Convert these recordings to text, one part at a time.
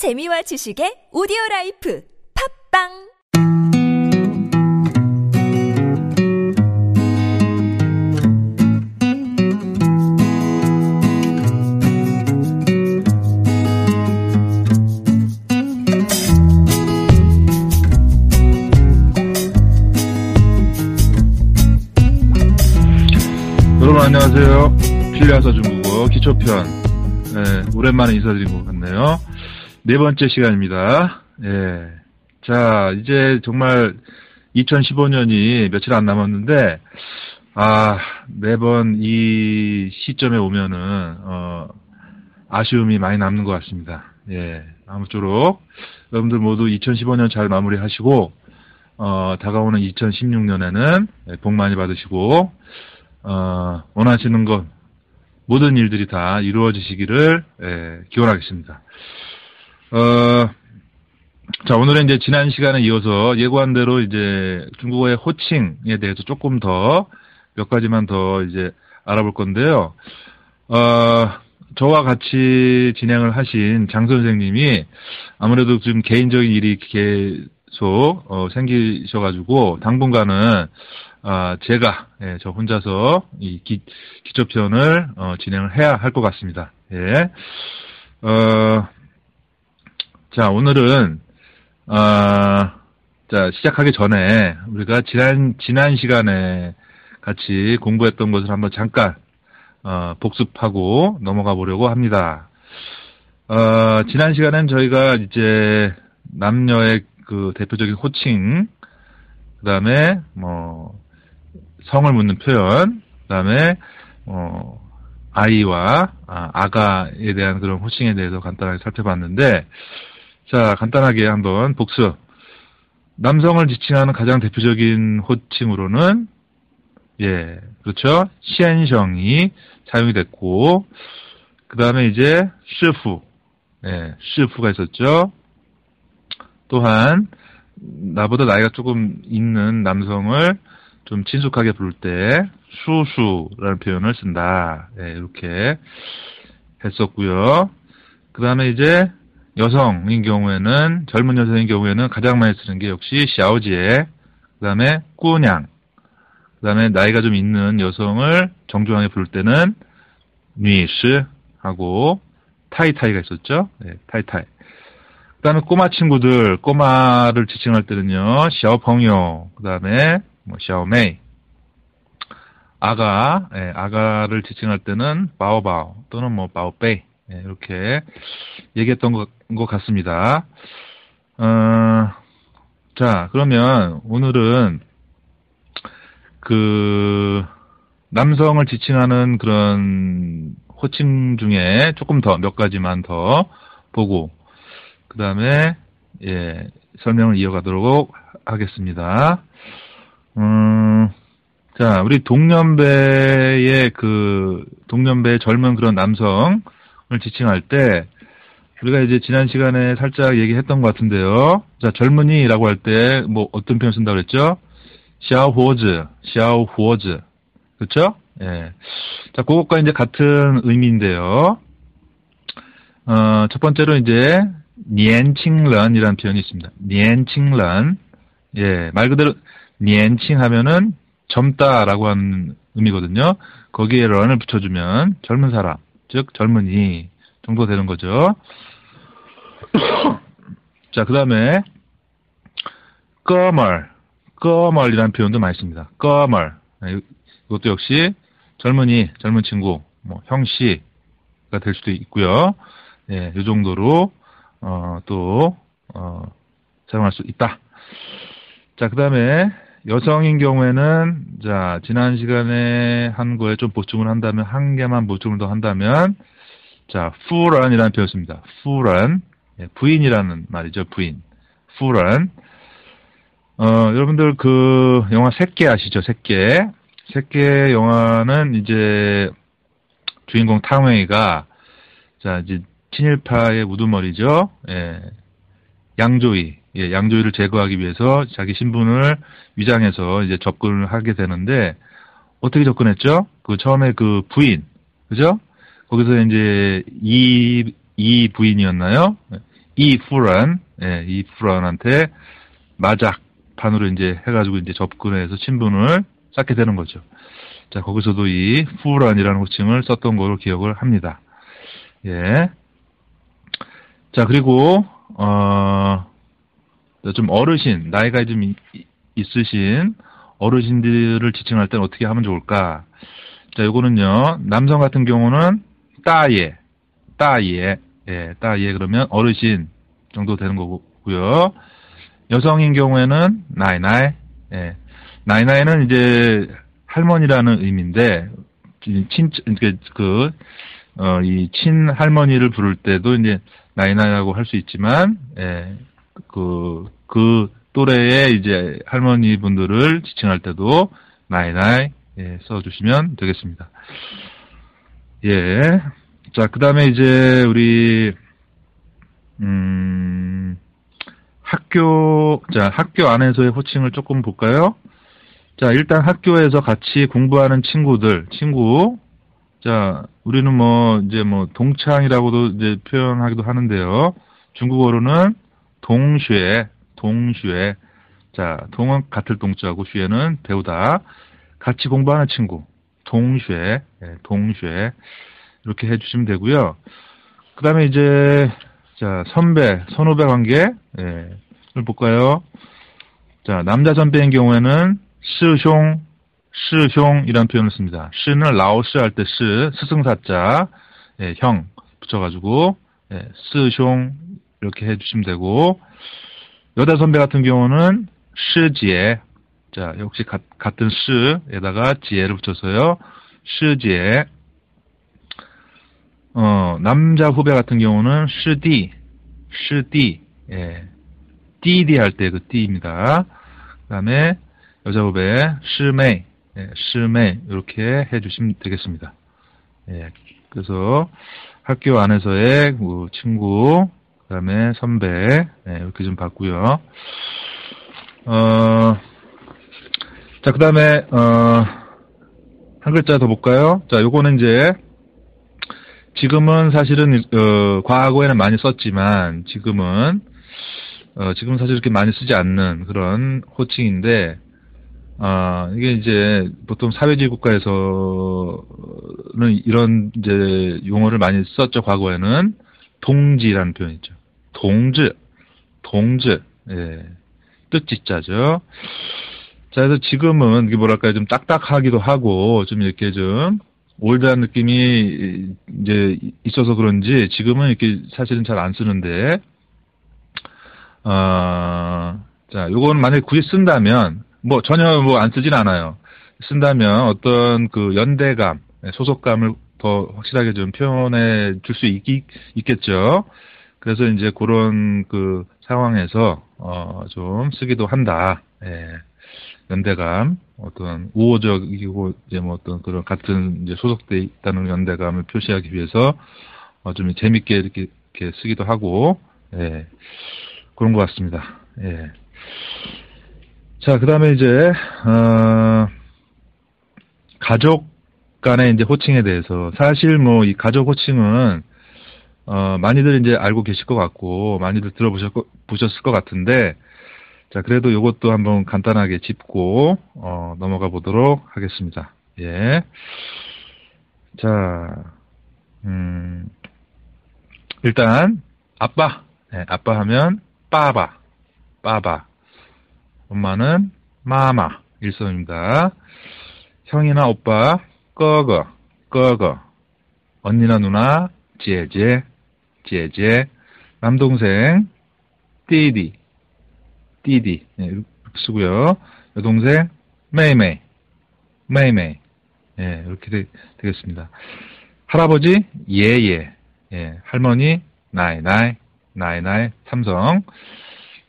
재미와 지식의 오디오 라이프 팝빵 여러분 안녕하세요. 필리아서 중국어 기초편. 예, 오랜만에 인사드린 것 같네요. 네 번째 시간입니다. 예. 자, 이제 정말 2015년이 며칠 안 남았는데, 아, 매번 이 시점에 오면은, 어, 아쉬움이 많이 남는 것 같습니다. 예. 아무쪼록 여러분들 모두 2015년 잘 마무리하시고, 어, 다가오는 2016년에는 복 많이 받으시고, 어, 원하시는 것, 모든 일들이 다 이루어지시기를, 예, 기원하겠습니다. 어, 자, 오늘은 이제 지난 시간에 이어서 예고한 대로 이제 중국어의 호칭에 대해서 조금 더, 몇 가지만 더 이제 알아볼 건데요. 어, 저와 같이 진행을 하신 장 선생님이 아무래도 좀 개인적인 일이 계속, 어, 생기셔가지고, 당분간은, 아, 제가, 예, 저 혼자서 이 기, 기초편을, 어, 진행을 해야 할 것 같습니다. 예. 어, 자, 오늘은, 아, 자, 시작하기 전에 우리가 지난, 지난 시간에 같이 공부했던 것을 한번 잠깐, 어, 복습하고 넘어가 보려고 합니다. 어, 지난 시간엔 저희가 이제 남녀의 그 대표적인 호칭, 그 다음에 뭐, 성을 묻는 표현, 그 다음에, 어, 아이와 아, 아가에 대한 그런 호칭에 대해서 간단하게 살펴봤는데, 자, 간단하게 한번 복습. 남성을 지칭하는 가장 대표적인 호칭으로는, 예, 그렇죠. 시엔성이 사용이 됐고, 그 다음에 이제, 시프, 예, 시프가 있었죠. 또한, 나보다 나이가 조금 있는 남성을 좀 친숙하게 부를 때, 수수라는 표현을 쓴다. 예, 이렇게 했었고요. 그 다음에 이제, 여성인 경우에는 젊은 여성인 경우에는 가장 많이 쓰는 게 역시 샤오지에 그다음에 꾸냥 그다음에 나이가 좀 있는 여성을 정중하게 부를 때는 女士 하고 太太가 있었죠. 네, 太太. 그다음에 꼬마 친구들 꼬마를 지칭할 때는요 小朋友 그다음에 뭐 小妹 아가 예, 아가를 지칭할 때는 宝宝 또는 뭐 宝贝 예, 이렇게 얘기했던 것, 것 같습니다. 어, 자, 그러면 오늘은 그 남성을 지칭하는 그런 호칭 중에 조금 더 몇 가지만 더 보고 그 다음에 예, 설명을 이어가도록 하겠습니다. 음, 자, 우리 동년배의 그 동년배 젊은 그런 남성 을 지칭할 때 우리가 이제 지난 시간에 살짝 얘기했던 것 같은데요. 자 젊은이라고 할 때 뭐 어떤 표현 쓴다고 그랬죠? 샤오호즈, 샤오호즈, 그렇죠? 예. 자 그것과 이제 같은 의미인데요. 어, 첫 번째로 이제 니엔칭런이라는 표현이 있습니다. 니엔칭런, 예, 말 그대로 니엔칭 하면은 젊다라고 하는 의미거든요. 거기에 런을 붙여주면 젊은 사람. 즉 젊은이 정도 되는 거죠. 자, 그 다음에 꺼멀, 꺼멀이라는 표현도 많이 씁니다. 꺼멀. 이것도 역시 젊은이, 젊은 친구, 뭐 형씨가 될 수도 있고요. 예, 이 정도로 어, 또 어, 사용할 수 있다. 자, 그 다음에 여성인 경우에는 자 지난 시간에 한 거에 좀 보충을 한다면 한 개만 보충을 더 한다면 자 furan이라는 표현입니다. furan 예, 부인이라는 말이죠. 부인 furan 어 여러분들 그 영화 새끼 아시죠? 새끼 새끼 영화는 이제 주인공 탕웨이가 자 이제 친일파의 우두머리죠. 예, 양조위 예, 양조위를 제거하기 위해서 자기 신분을 위장해서 이제 접근을 하게 되는데 어떻게 접근했죠? 그 처음에 그 부인, 그죠? 거기서 이제 이, 이 부인이었나요? 이프런, 예, 이프런한테 마작판으로 이제 해가지고 이제 접근해서 친분을 쌓게 되는 거죠. 자, 거기서도 이 후런이라는 호칭을 썼던 걸로 기억을 합니다. 예. 자, 그리고, 어, 좀 어르신, 나이가 좀 이- 있으신 어르신들을 지칭할 때는 어떻게 하면 좋을까? 자, 요거는요, 남성 같은 경우는 따예, 따예, 예, 따예 그러면 어르신 정도 되는 거고요. 여성인 경우에는 나이나이, 예, 나이나이는 이제 할머니라는 의미인데, 친, 그, 어, 이 친할머니를 부를 때도 이제 나이나이라고 할 수 있지만, 예, 그, 그 또래의 이제 할머니 분들을 지칭할 때도 나이나이, 예, 써주시면 되겠습니다. 예. 자, 그 다음에 이제 우리, 음, 학교, 자, 학교 안에서의 호칭을 조금 볼까요? 자, 일단 학교에서 같이 공부하는 친구들, 친구. 자, 우리는 뭐, 이제 뭐, 동창이라고도 이제 표현하기도 하는데요. 중국어로는 동쉐, 동쉐. 자, 동은 같을 동자고, 쉐는 배우다. 같이 공부하는 친구. 동쉐, 예, 동쉐. 이렇게 해주시면 되고요. 그 다음에 이제, 자, 선배, 선후배 관계, 예, 를 볼까요? 자, 남자 선배인 경우에는, 시숑, 시숑이라는 표현을 씁니다. 시는 라오스 할 때 시, 스승사자, 예, 형, 붙여가지고, 예, 시숑, 이렇게 해주시면 되고, 여자 선배 같은 경우는, 시지에, 자, 역시 가, 같은 시에다가 지혜를 붙여서요, 시지에, 어, 남자 후배 같은 경우는 시디, 시디, 예, 띠디 할 때 그 띠입니다. 그 다음에 여자 후배 시메이, 예, 시메이 이렇게 해주시면 되겠습니다. 예, 그래서 학교 안에서의 그 친구, 그 다음에 선배 예, 이렇게 좀 봤고요. 어, 자, 그 다음에 어, 한 글자 더 볼까요? 자, 요거는 이제 지금은 사실은 어, 과거에는 많이 썼지만 지금은 어, 지금 사실 이렇게 많이 쓰지 않는 그런 호칭인데 아 이게 이제 보통 사회주의 국가에서는 이런 이제 용어를 많이 썼죠 과거에는 동지라는 표현 있죠 동지 동지 예 뜻짓자죠 자 그래서 지금은 이게 뭐랄까 좀 딱딱하기도 하고 좀 이렇게 좀 올드한 느낌이 이제 있어서 그런지 지금은 이렇게 사실은 잘 안 쓰는데 어, 자, 요건 만약에 굳이 쓴다면, 뭐 전혀 뭐 안 쓰진 않아요. 쓴다면 어떤 그 연대감, 소속감을 더 확실하게 좀 표현해 줄 수 있겠죠. 그래서 이제 그런 그 상황에서, 어, 좀 쓰기도 한다. 예. 연대감, 어떤 우호적이고, 이제 뭐 어떤 그런 같은 이제 소속돼 있다는 연대감을 표시하기 위해서, 어, 좀 재밌게 이렇게, 이렇게 쓰기도 하고, 예. 그런 것 같습니다. 예. 자, 그 다음에 이제, 어, 가족 간의 이제 호칭에 대해서, 사실 뭐, 이 가족 호칭은, 어, 많이들 이제 알고 계실 것 같고, 많이들 들어보셨, 보셨을 것 같은데, 자, 그래도 이것도 한번 간단하게 짚고, 어, 넘어가 보도록 하겠습니다. 예. 자, 음, 일단, 아빠. 네, 아빠 하면, 빠바, 빠바. 엄마는 마마, 일성입니다. 형이나 오빠, 꺼거, 꺼거. 언니나 누나, 제제, 제제. 남동생, 띠디, 띠디. 네, 이렇게 쓰고요. 여동생, 메이메이, 메이메이. 예, 이렇게 되, 겠습니다 할아버지, 예예. 예, 할머니, 나이 나이. 나이 나이 삼성.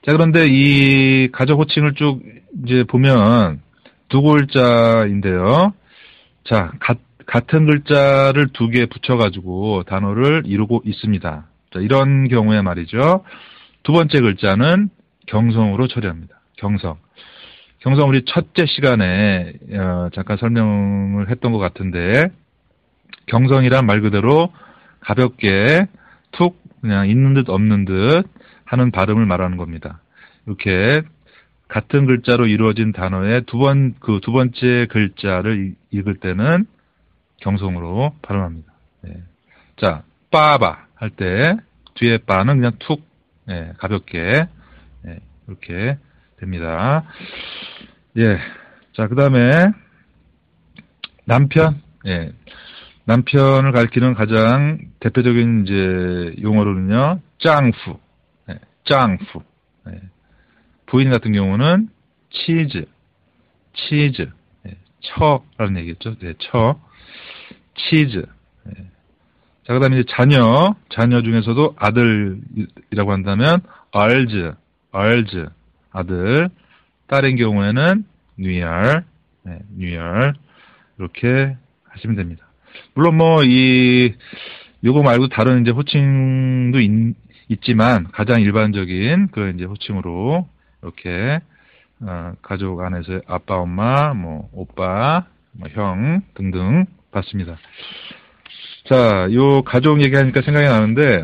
자, 그런데 이 가족 호칭을 쭉 이제 보면 두 글자인데요. 자, 가, 같은 글자를 두 개 붙여가지고 단어를 이루고 있습니다. 자, 이런 경우에 말이죠. 두 번째 글자는 경성으로 처리합니다. 경성. 경성 우리 첫째 시간에 어, 잠깐 설명을 했던 것 같은데 경성이란 말 그대로 가볍게 툭 그냥 있는 듯 없는 듯 하는 발음을 말하는 겁니다. 이렇게 같은 글자로 이루어진 단어의 두 번, 그 두 번째 글자를 읽을 때는 경성으로 발음합니다. 예. 자, 빠바 할 때 뒤에 빠는 그냥 툭 예, 가볍게 예, 이렇게 됩니다. 예. 자, 그다음에 남편. 예. 남편을 가리키는 가장 대표적인 이제 용어로는요. 짱후. 예, 짱후. 예. 부인 같은 경우는 치즈. 치즈. 예, 처라는 얘기겠죠. 네, 처. 妻子. 예. 자, 그 다음에 이제 자녀, 자녀 중에서도 아들이라고 한다면, 儿子, 儿子, 아들. 딸인 경우에는 女儿, 네, 女儿. 이렇게 하시면 됩니다. 물론 뭐, 이, 요거 말고 다른 이제 호칭도 있, 지만 가장 일반적인 그 이제 호칭으로 이렇게, 어, 가족 안에서 아빠, 엄마, 뭐, 오빠, 뭐 형 등등 받습니다. 자, 요 가족 얘기하니까 생각이 나는데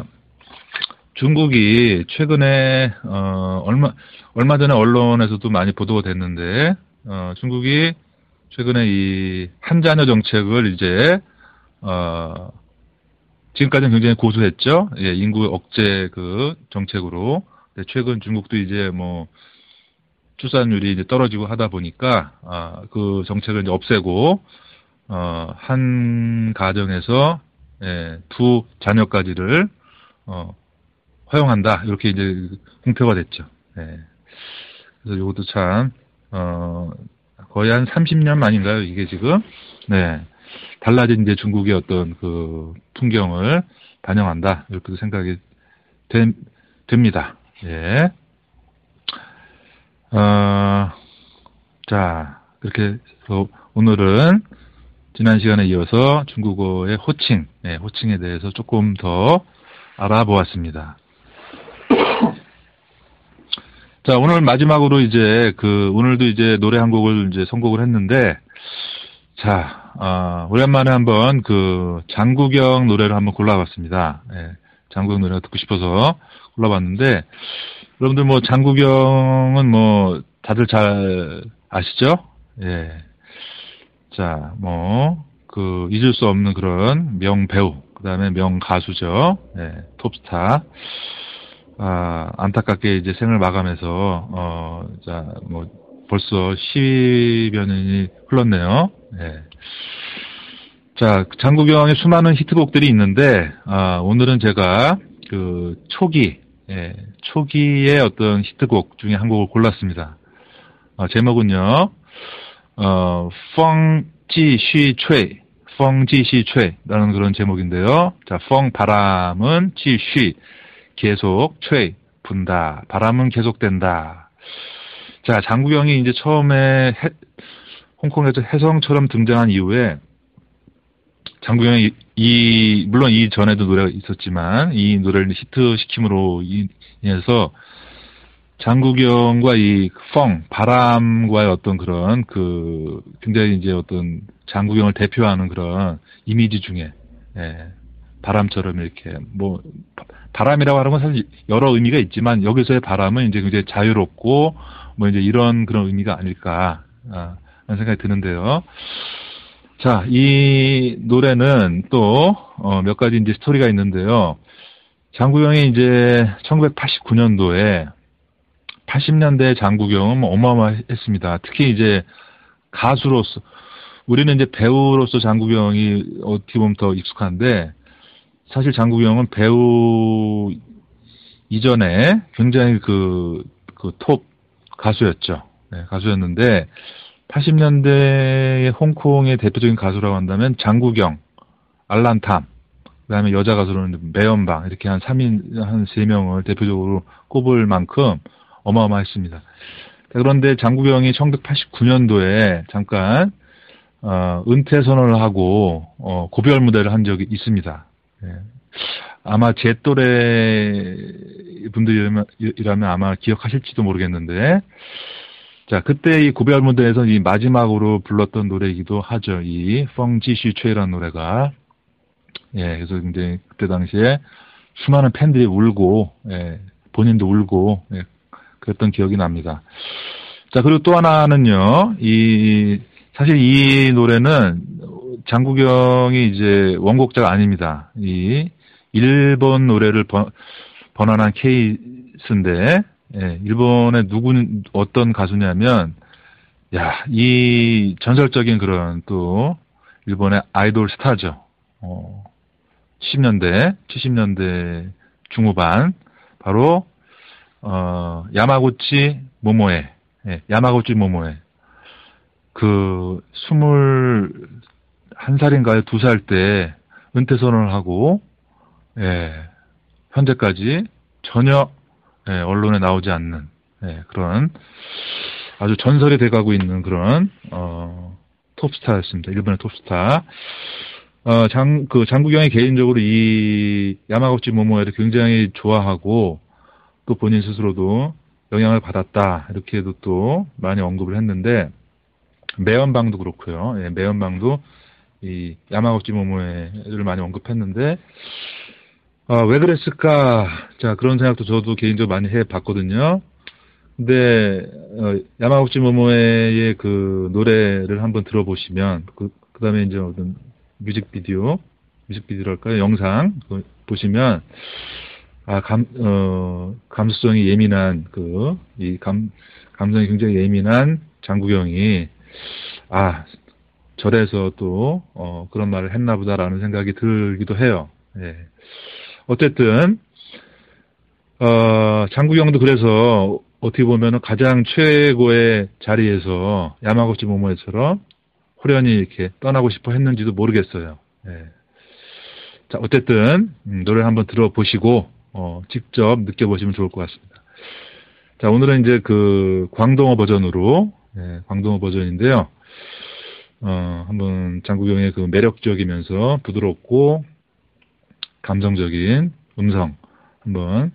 중국이 최근에 어 얼마 얼마 전에 언론에서도 많이 보도가 됐는데 어 중국이 최근에 이 한자녀 정책을 이제 어 지금까지는 굉장히 고수했죠. 예, 인구 억제 그 정책으로. 최근 중국도 이제 뭐 출산율이 이제 떨어지고 하다 보니까 아, 그 정책을 이제 없애고 어, 한 가정에서 예, 두 자녀까지를 어, 허용한다 이렇게 이제 공표가 됐죠. 예. 그래서 이것도 참 어, 거의 한 30년 만인가요 이게 지금 네 달라진 이제 중국의 어떤 그 풍경을 반영한다 이렇게도 생각이 되, 됩니다. 예. 어, 자 그렇게 해서 오늘은 지난 시간에 이어서 중국어의 호칭, 네, 호칭에 대해서 조금 더 알아보았습니다. 자, 오늘 마지막으로 이제 그 오늘도 이제 노래 한 곡을 이제 선곡을 했는데 자, 어, 오랜만에 한번 그 장구경 노래를 한번 골라봤습니다. 예, 장구경 노래가 듣고 싶어서 골라봤는데 여러분들 뭐 장구경은 뭐 다들 잘 아시죠? 예. 자, 뭐, 그, 잊을 수 없는 그런 명배우, 그 다음에 명가수죠. 네, 톱스타. 아, 안타깝게 이제 생을 마감해서, 어, 자, 뭐, 벌써 10여 년이 흘렀네요. 네. 자, 장국영의 수많은 히트곡들이 있는데, 아, 오늘은 제가 그 초기, 예, 초기의 어떤 히트곡 중에 한 곡을 골랐습니다. 어, 제목은요, 어, 펑지쉬吹, 펑지쉬吹라는 그런 제목인데요. 자, 펑 바람은 지쉬 계속吹분다. 바람은 계속된다. 자, 장구경이 이제 처음에 해, 홍콩에서 해성처럼 등장한 이후에 장구경이 이, 이, 물론 이 전에도 노래가 있었지만 이 노래를 히트 시킴으로 인해서 장구경과 이 펑, 바람과의 어떤 그런 그 굉장히 이제 어떤 장구경을 대표하는 그런 이미지 중에 예, 바람처럼 이렇게 뭐 바람이라고 하는 건 사실 여러 의미가 있지만 여기서의 바람은 이제 굉장히 자유롭고 뭐 이제 이런 그런 의미가 아닐까 아, 하는 생각이 드는데요. 자, 이 노래는 또몇 어, 가지 이제 스토리가 있는데요. 장구경이 이제 1989년도에 80년대 장구경은 뭐 어마어마했습니다. 특히 이제 가수로서 우리는 이제 배우로서 장구경이 어떻게 보면 더 익숙한데 사실 장구경은 배우 이전에 굉장히 그 그 톱 가수였죠. 네, 가수였는데 80년대의 홍콩의 대표적인 가수라고 한다면 장구경, 알란탐, 그다음에 여자 가수로는 매연방 이렇게 한 3인 한 3명을 대표적으로 꼽을 만큼 어마어마했습니다. 그런데 장구경이 1989년도에 잠깐 어, 은퇴 선언을 하고 어, 고별 무대를 한 적이 있습니다. 예. 아마 제 또래 분들이라면 아마 기억하실지도 모르겠는데 자 그때 이 고별 무대에서 이 마지막으로 불렀던 노래이기도 하죠. 이 펑지시 최라는 노래가 예 그래서 이제 그때 당시에 수많은 팬들이 울고 예, 본인도 울고 예, 그랬던 기억이 납니다. 자 그리고 또 하나는요. 이 사실 이 노래는 장국영이 이제 원곡자가 아닙니다. 이 일본 노래를 번, 번안한 케이스인데 예, 일본의 누구는 어떤 가수냐면 야, 이 전설적인 그런 또 일본의 아이돌 스타죠. 어, 10년대, 70년대 중후반 바로 어, 야마구치 모모에, 예, 야마구치 모모에 그 스물 한 살인가요, 두 살 때 은퇴 선언을 하고 예, 현재까지 전혀 예, 언론에 나오지 않는 예, 그런 아주 전설이 돼가고 있는 그런 어, 톱스타였습니다. 일본의 톱스타. 어, 장, 그 장국영이 개인적으로 이 야마구치 모모에를 굉장히 좋아하고 또 본인 스스로도 영향을 받았다 이렇게도 또 많이 언급을 했는데 매연방도 그렇고요. 예, 매연방도 이 야마구치 모모에를 많이 언급했는데 어, 왜 그랬을까? 자 그런 생각도 저도 개인적으로 많이 해봤거든요. 근데 어, 야마구치 모모에의 그 노래를 한번 들어보시면 그 그다음에 이제 어떤 뮤직비디오 뮤직비디오랄까요 영상 보시면 아 감 어 감수성이 예민한 그 이 감 감성이 굉장히 예민한 장국영이 아 절에서 또 어, 그런 말을 했나 보다라는 생각이 들기도 해요. 예. 어쨌든 어, 장국영도 그래서 어떻게 보면 가장 최고의 자리에서 야마구치 모모에처럼 호련히 이렇게 떠나고 싶어 했는지도 모르겠어요. 예. 자, 어쨌든 음, 노래 한번 들어보시고 어, 직접 느껴보시면 좋을 것 같습니다. 자, 오늘은 이제 그 광동어 버전으로 예, 광동어 버전인데요. 어, 한번 장국영의 그 매력적이면서 부드럽고 감성적인 음성 한번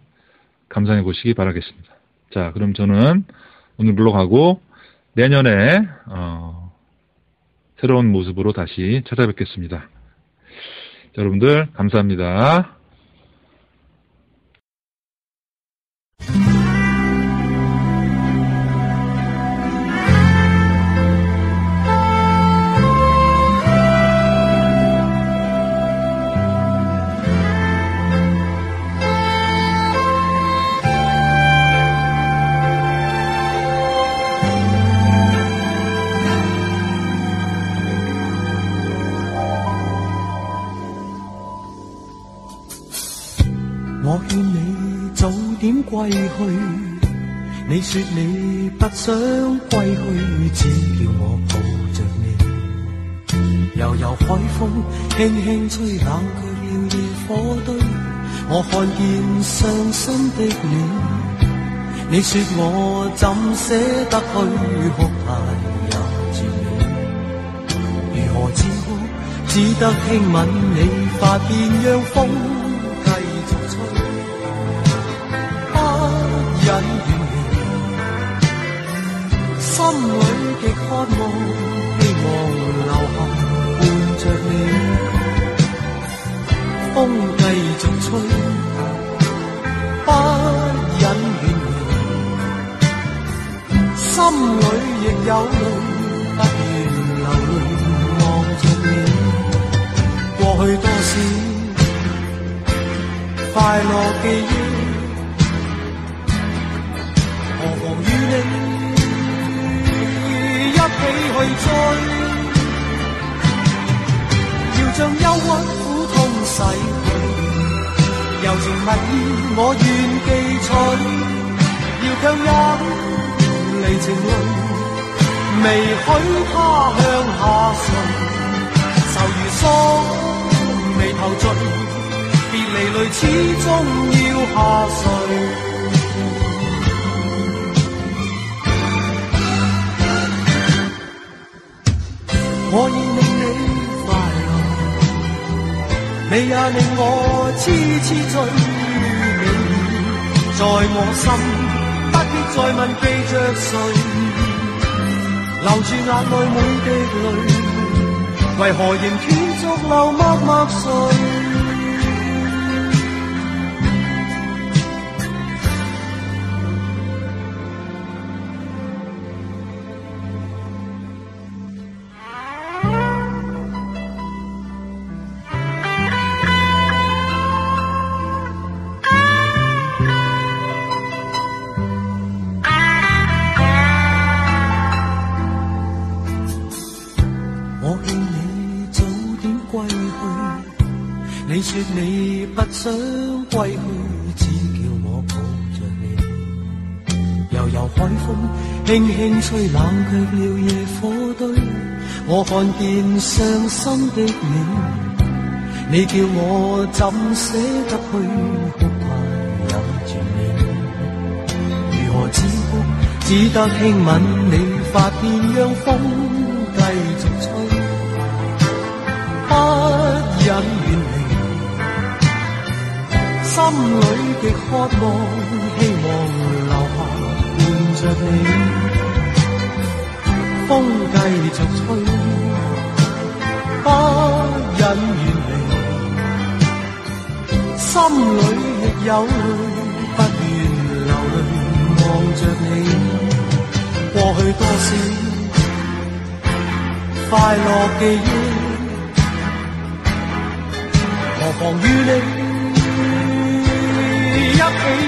감상해 보시기 바라겠습니다. 자, 그럼 저는 오늘 물러가고 내년에 어, 새로운 모습으로 다시 찾아뵙겠습니다. 자, 여러분들 감사합니다. 归去，你说你不想归去，只叫我抱着你。悠悠海风轻轻吹，冷却了野火堆。我看见伤心的你，你说我怎舍得去哭太也绝美。如何止哭？只得轻吻你发边，让风要將憂鬱苦痛洗去，柔情蜜意我願記取，要強忍離情淚，未許他向下垂。愁如鎖，眉頭盡，別離淚始終要下垂。我已你也令我痴痴醉。你在我心，不必再问记着谁，留住眼泪每滴泪，为何仍断续流默默垂？想歸去，只叫我抱着你。悠悠海風輕輕吹，冷卻了野火堆。我看見傷心的你，你叫我怎捨得去哭怕忍住你？如何止哭？只得轻吻你髮邊，讓風繼續吹，不忍。心里極渴望，希望留下伴着你。風繼續吹，不忍遠離。心里亦有淚，不願流淚望着你。過去多少快樂記憶，何妨與你？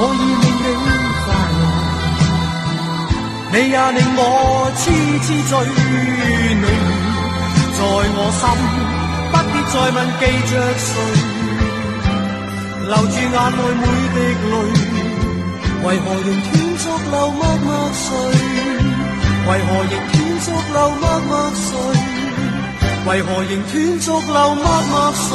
我已令你快樂，你也令我痴痴醉。你在我心，不必再問記着誰，留住眼內每滴淚，為何仍斷續流默默睡？為何仍斷續流默默睡？為何仍斷續流默默睡？